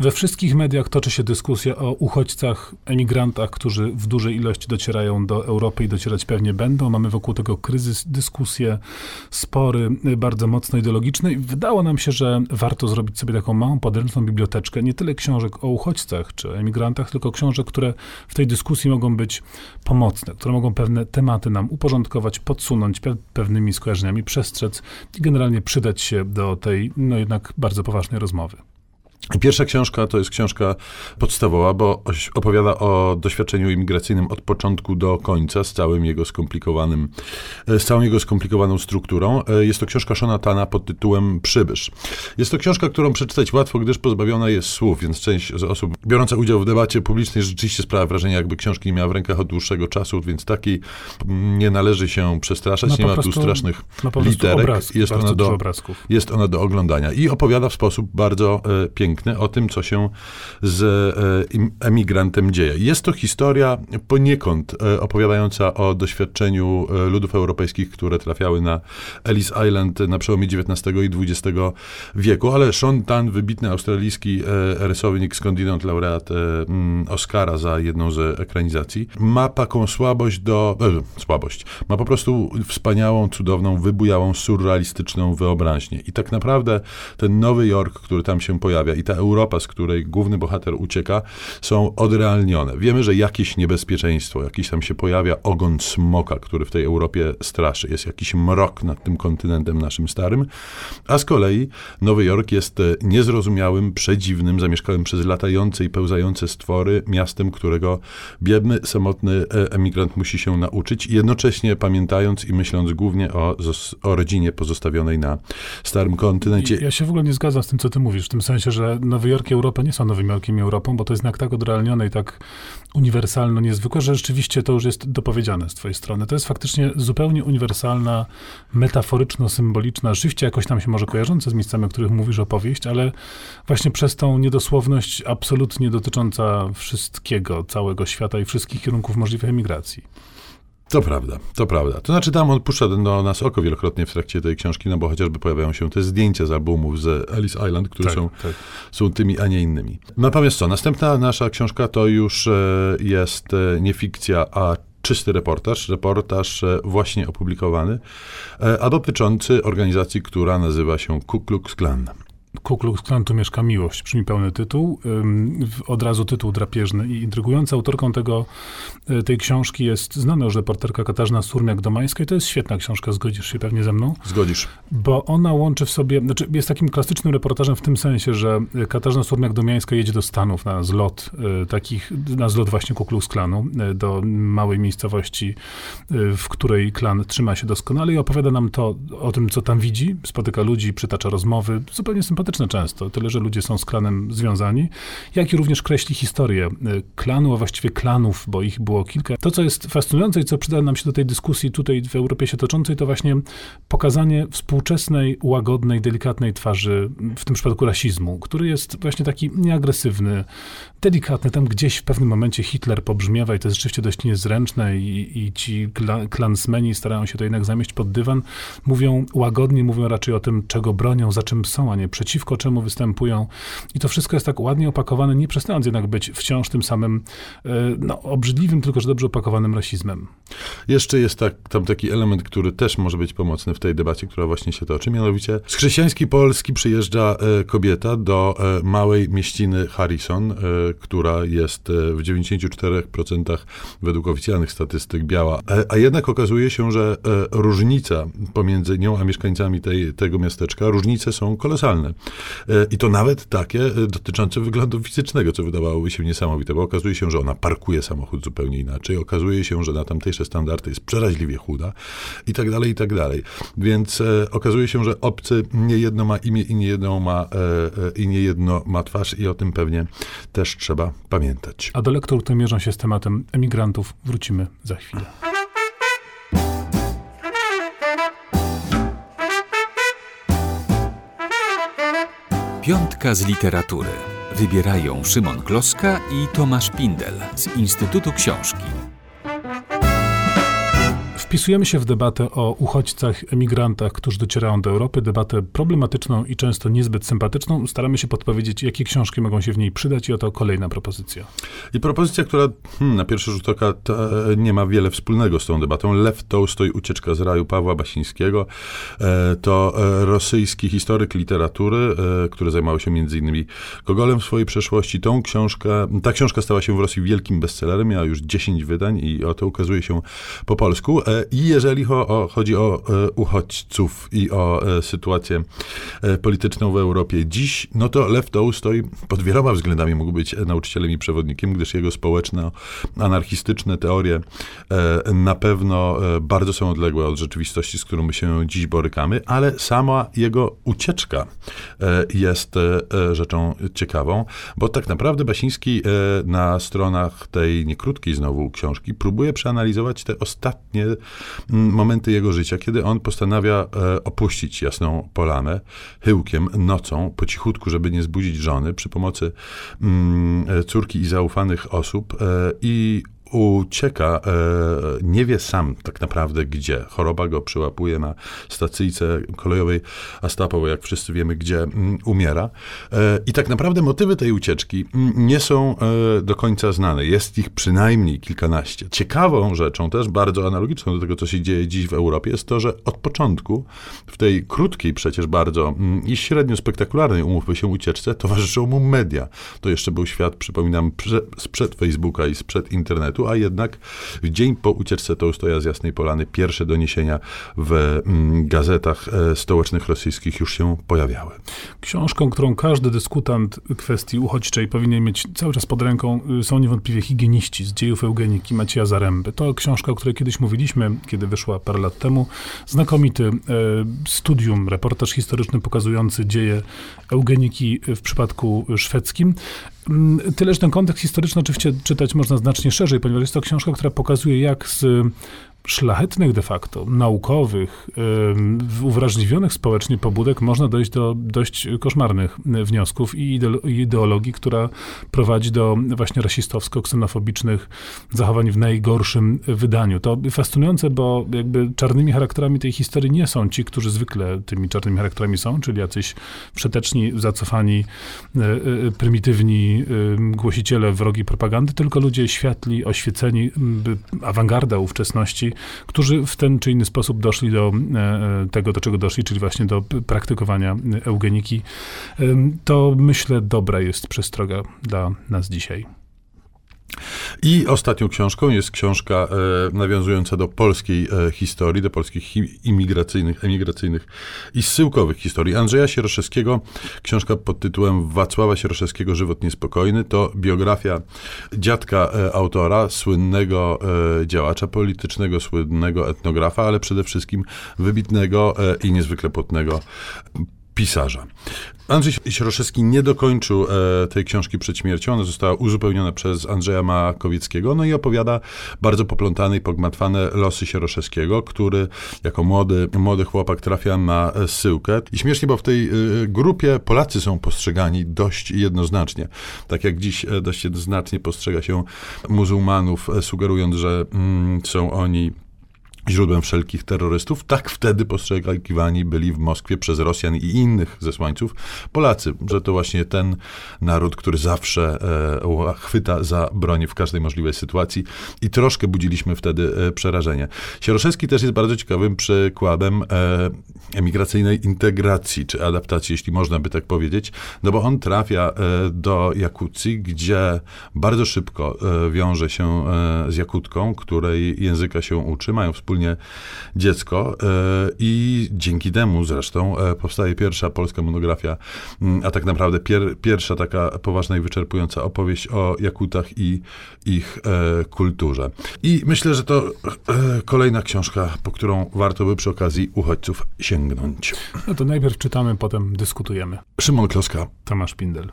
We wszystkich mediach toczy się dyskusja o uchodźcach, emigrantach, którzy w dużej ilości docierają do Europy i docierać pewnie będą. Mamy wokół tego kryzys, dyskusje, spory bardzo mocno ideologiczne i wydało nam się, że warto zrobić sobie taką małą, podręczną biblioteczkę, nie tyle książek o uchodźcach czy emigrantach, tylko książek, które w tej dyskusji mogą być pomocne, które mogą pewne tematy nam uporządkować, podsunąć pe pewnymi skojarzeniami, przestrzec i generalnie przydać się do tej, no jednak bardzo poważnej rozmowy. Pierwsza książka to jest książka podstawowa, bo opowiada o doświadczeniu imigracyjnym od początku do końca, z całym jego skomplikowanym, z całą jego skomplikowaną strukturą. Jest to książka Shonatana pod tytułem Przybysz. Jest to książka, którą przeczytać łatwo, gdyż pozbawiona jest słów, więc część z osób biorąca udział w debacie publicznej rzeczywiście sprawia wrażenie, jakby książki nie miała w rękach od dłuższego czasu, więc takiej nie należy się przestraszać, Ma nie ma tu prostu- strasznych ma literek. obrazki, jest, ona do, jest ona do oglądania i opowiada w sposób bardzo e, piękny o tym, co się z e, emigrantem dzieje. Jest to historia poniekąd e, opowiadająca o doświadczeniu e, ludów europejskich, które trafiały na Ellis Island na przełomie XIX i XX wieku, ale Sean Tan, wybitny australijski rysownik, skądinąd laureat mm, Oscara za jedną z ekranizacji, ma taką słabość do... E, słabość. Ma po prostu wspaniałą, cudowną, wybujałą, surrealistyczną wyobraźnię. I tak naprawdę ten Nowy Jork, który tam się pojawia i ta Europa, z której główny bohater ucieka, są odrealnione. Wiemy, że jakieś niebezpieczeństwo, jakiś tam się pojawia ogon smoka, który w tej Europie straszy. Jest jakiś mrok nad tym kontynentem naszym starym. A z kolei Nowy Jork jest e, niezrozumiałym, przedziwnym, zamieszkałym przez latające i pełzające stwory, miastem, którego biedny, samotny e, emigrant musi się nauczyć, jednocześnie pamiętając i myśląc głównie o, o rodzinie pozostawionej na starym kontynencie. Ja się w ogóle nie zgadzam z tym, co ty mówisz, w tym sensie, że Nowy Jork i Europa nie są Nowym Jorkiem i Europą, bo to jest jednak tak odrealnione i tak uniwersalno niezwykłe, że rzeczywiście to już jest dopowiedziane z twojej strony. To jest faktycznie zupełnie uniwersalna, metaforyczno-symboliczna, rzeczywiście jakoś tam się może kojarząca z miejscami, o których mówisz opowieść, ale właśnie przez tą niedosłowność absolutnie dotycząca wszystkiego, całego świata i wszystkich kierunków możliwych emigracji. To prawda, to prawda. To znaczy tam on puszcza do nas oko wielokrotnie w trakcie tej książki, no bo chociażby pojawiają się te zdjęcia z albumów z Ellis Island, które są, tak. są tymi, a nie innymi. Natomiast co, następna nasza książka to już e, jest e, nie fikcja, a czysty reportaż, reportaż e, właśnie opublikowany, a dotyczący organizacji, która nazywa się Ku Klux Klan. Ku Klux Klan tu mieszka miłość, brzmi pełny tytuł. Od razu tytuł drapieżny i intrygujący. Autorką tego, y, tej książki jest znana już reporterka Katarzyna Surmiak-Domańska i to jest świetna książka, zgodzisz się pewnie ze mną, Zgodzisz? bo ona łączy w sobie, znaczy jest takim klasycznym reportażem w tym sensie, że y, Katarzyna Surmiak-Domańska jedzie do Stanów na zlot y, takich, na zlot właśnie Ku Klux Klanu, do małej miejscowości, w której klan trzyma się doskonale i opowiada nam to o tym, co tam widzi, spotyka ludzi, przytacza rozmowy, zupełnie sympatyczne często, tyle, że ludzie są z klanem związani, jak i również kreśli historię y, klanu, a właściwie klanów, bo ich było kilka. To, co jest fascynujące i co przyda nam się do tej dyskusji tutaj w Europie się toczącej, to właśnie pokazanie współczesnej, łagodnej, delikatnej twarzy, w tym przypadku rasizmu, który jest właśnie taki nieagresywny, delikatny. Tam gdzieś w pewnym momencie Hitler pobrzmiewa i to jest rzeczywiście dość niezręczne i, i ci kla, klansmeni starają się to jednak zamieść pod dywan. Mówią łagodnie, mówią raczej o tym, czego bronią, za czym są, a nie przeciwko czemu występują. I to wszystko jest tak ładnie opakowane, nie przestając jednak być wciąż tym samym e, no, obrzydliwym, tylko że dobrze opakowanym rasizmem. Jeszcze jest tak, tam taki element, który też może być pomocny w tej debacie, która właśnie się toczy. Mianowicie z chrześcijańskiej Polski przyjeżdża e, kobieta do e, małej mieściny Harrison, która jest w 94% według oficjalnych statystyk biała. A jednak okazuje się, że różnica pomiędzy nią a mieszkańcami tej, tego miasteczka, różnice są kolosalne. E, I to nawet takie e, dotyczące wyglądu fizycznego, co wydawałoby się niesamowite, bo okazuje się, że ona parkuje samochód zupełnie inaczej. Okazuje się, że na tamtejsze standardy jest przeraźliwie chuda i tak dalej, i tak dalej. Więc e, okazuje się, że obcy nie jedno ma imię i nie jedno ma, e, e, i nie jedno ma twarz i o tym pewnie też trzeba pamiętać. A do lektur, które mierzą się z tematem emigrantów, wrócimy za chwilę. Piątka z literatury. Wybierają Szymon Kloska i Tomasz Pindel z Instytutu Książki. Wpisujemy się w debatę o uchodźcach, emigrantach, którzy docierają do Europy, debatę problematyczną i często niezbyt sympatyczną. Staramy się podpowiedzieć, jakie książki mogą się w niej przydać i oto kolejna propozycja. I propozycja, która hmm, na pierwszy rzut oka nie ma wiele wspólnego z tą debatą. Lew Tołstoj, Ucieczka z raju Pawła Basińskiego. E, to e, rosyjski historyk literatury, e, który zajmował się między innymi Gogolem w swojej przeszłości. Tą książkę, ta książka stała się w Rosji wielkim bestsellerem, miała już 10 wydań i oto ukazuje się po polsku. E, I jeżeli chodzi o e, uchodźców i o e, sytuację polityczną w Europie dziś, no to Lew Tołstoj pod wieloma względami. Mógł być nauczycielem i przewodnikiem, gdyż jego społeczno-anarchistyczne teorie na pewno bardzo są odległe od rzeczywistości, z którą my się dziś borykamy, ale sama jego ucieczka jest rzeczą ciekawą, bo tak naprawdę Basiński na stronach tej niekrótkiej znowu książki próbuje przeanalizować te ostatnie momenty jego życia, kiedy on postanawia e, opuścić Jasną Polanę chyłkiem, nocą, po cichutku, żeby nie zbudzić żony, przy pomocy e, córki i zaufanych osób e, i ucieka, e, nie wie sam tak naprawdę gdzie. Choroba go przyłapuje na stacyjce kolejowej Astapowej, jak wszyscy wiemy, gdzie mm, umiera. E, I tak naprawdę motywy tej ucieczki mm, nie są e, do końca znane. Jest ich przynajmniej kilkanaście. Ciekawą rzeczą, też bardzo analogiczną do tego, co się dzieje dziś w Europie, jest to, że od początku w tej krótkiej przecież bardzo mm, i średnio spektakularnej, umówmy się, ucieczce, towarzyszą mu media. To jeszcze był świat, przypominam, sprzed Facebooka i sprzed internetu a jednak w dzień po ucieczce Tołstoja z Jasnej Polany pierwsze doniesienia w mm, gazetach e, stołecznych rosyjskich już się pojawiały. Książką, którą każdy dyskutant kwestii uchodźczej powinien mieć cały czas pod ręką, y, są niewątpliwie higieniści z dziejów eugeniki Macieja Zaręby. To książka, o której kiedyś mówiliśmy, kiedy wyszła parę lat temu. Znakomity e, studium, reportaż historyczny pokazujący dzieje eugeniki w przypadku szwedzkim. Mm, tyle, że ten kontekst historyczny oczywiście czytać można znacznie szerzej, jest to książka, która pokazuje, jak z szlachetnych de facto, naukowych, uwrażliwionych społecznie pobudek można dojść do dość koszmarnych wniosków i ideologii, która prowadzi do właśnie rasistowsko-ksenofobicznych zachowań w najgorszym wydaniu. To fascynujące, bo jakby czarnymi charakterami tej historii nie są ci, którzy zwykle tymi czarnymi charakterami są, czyli jacyś przeteczni, zacofani, e, e, prymitywni głosiciele wrogiej propagandy, tylko ludzie światli, oświeceni, awangarda ówczesności, którzy w ten czy inny sposób doszli do e, e, tego, do czego doszli, czyli właśnie do praktykowania eugeniki, to myślę dobra jest przestroga dla nas dzisiaj. I ostatnią książką jest książka e, nawiązująca do polskiej e, historii, do polskich imigracyjnych, emigracyjnych i zsyłkowych historii. Andrzeja Sieroszewskiego, książka pod tytułem Wacława Sieroszewskiego Żywot Niespokojny, to biografia dziadka e, autora, słynnego działacza politycznego, słynnego etnografa, ale przede wszystkim wybitnego i niezwykle płotnego pisarza. Andrzej Sieroszewski nie dokończył e, tej książki przed śmiercią. Ona została uzupełniona przez Andrzeja Makowieckiego. No i opowiada bardzo poplątane i pogmatwane losy Sieroszewskiego, który jako młody, młody chłopak trafia na syłkę. I śmiesznie, bo w tej e, grupie Polacy są postrzegani dość jednoznacznie. Tak jak dziś e, dość jednoznacznie postrzega się muzułmanów, e, sugerując, że mm, są oni źródłem wszelkich terrorystów, tak wtedy postrzegiwani byli w Moskwie przez Rosjan i innych zesłańców. Polacy, że to właśnie ten naród, który zawsze e, chwyta za broń w każdej możliwej sytuacji. I troszkę budziliśmy wtedy e, przerażenie. Sieroszewski też jest bardzo ciekawym przykładem e, emigracyjnej integracji, czy adaptacji, jeśli można by tak powiedzieć, no bo on trafia e, do Jakucji, gdzie bardzo szybko e, wiąże się e, z Jakutką, której języka się uczy, mają wspólnie dziecko. I dzięki temu zresztą powstaje pierwsza polska monografia, mm, a tak naprawdę pier, pierwsza taka poważna i wyczerpująca opowieść o Jakutach i ich kulturze. I myślę, że to kolejna książka, po którą warto by przy okazji uchodźców sięgnąć. No to najpierw czytamy, potem dyskutujemy. Szymon Kloska. Tomasz Pindel.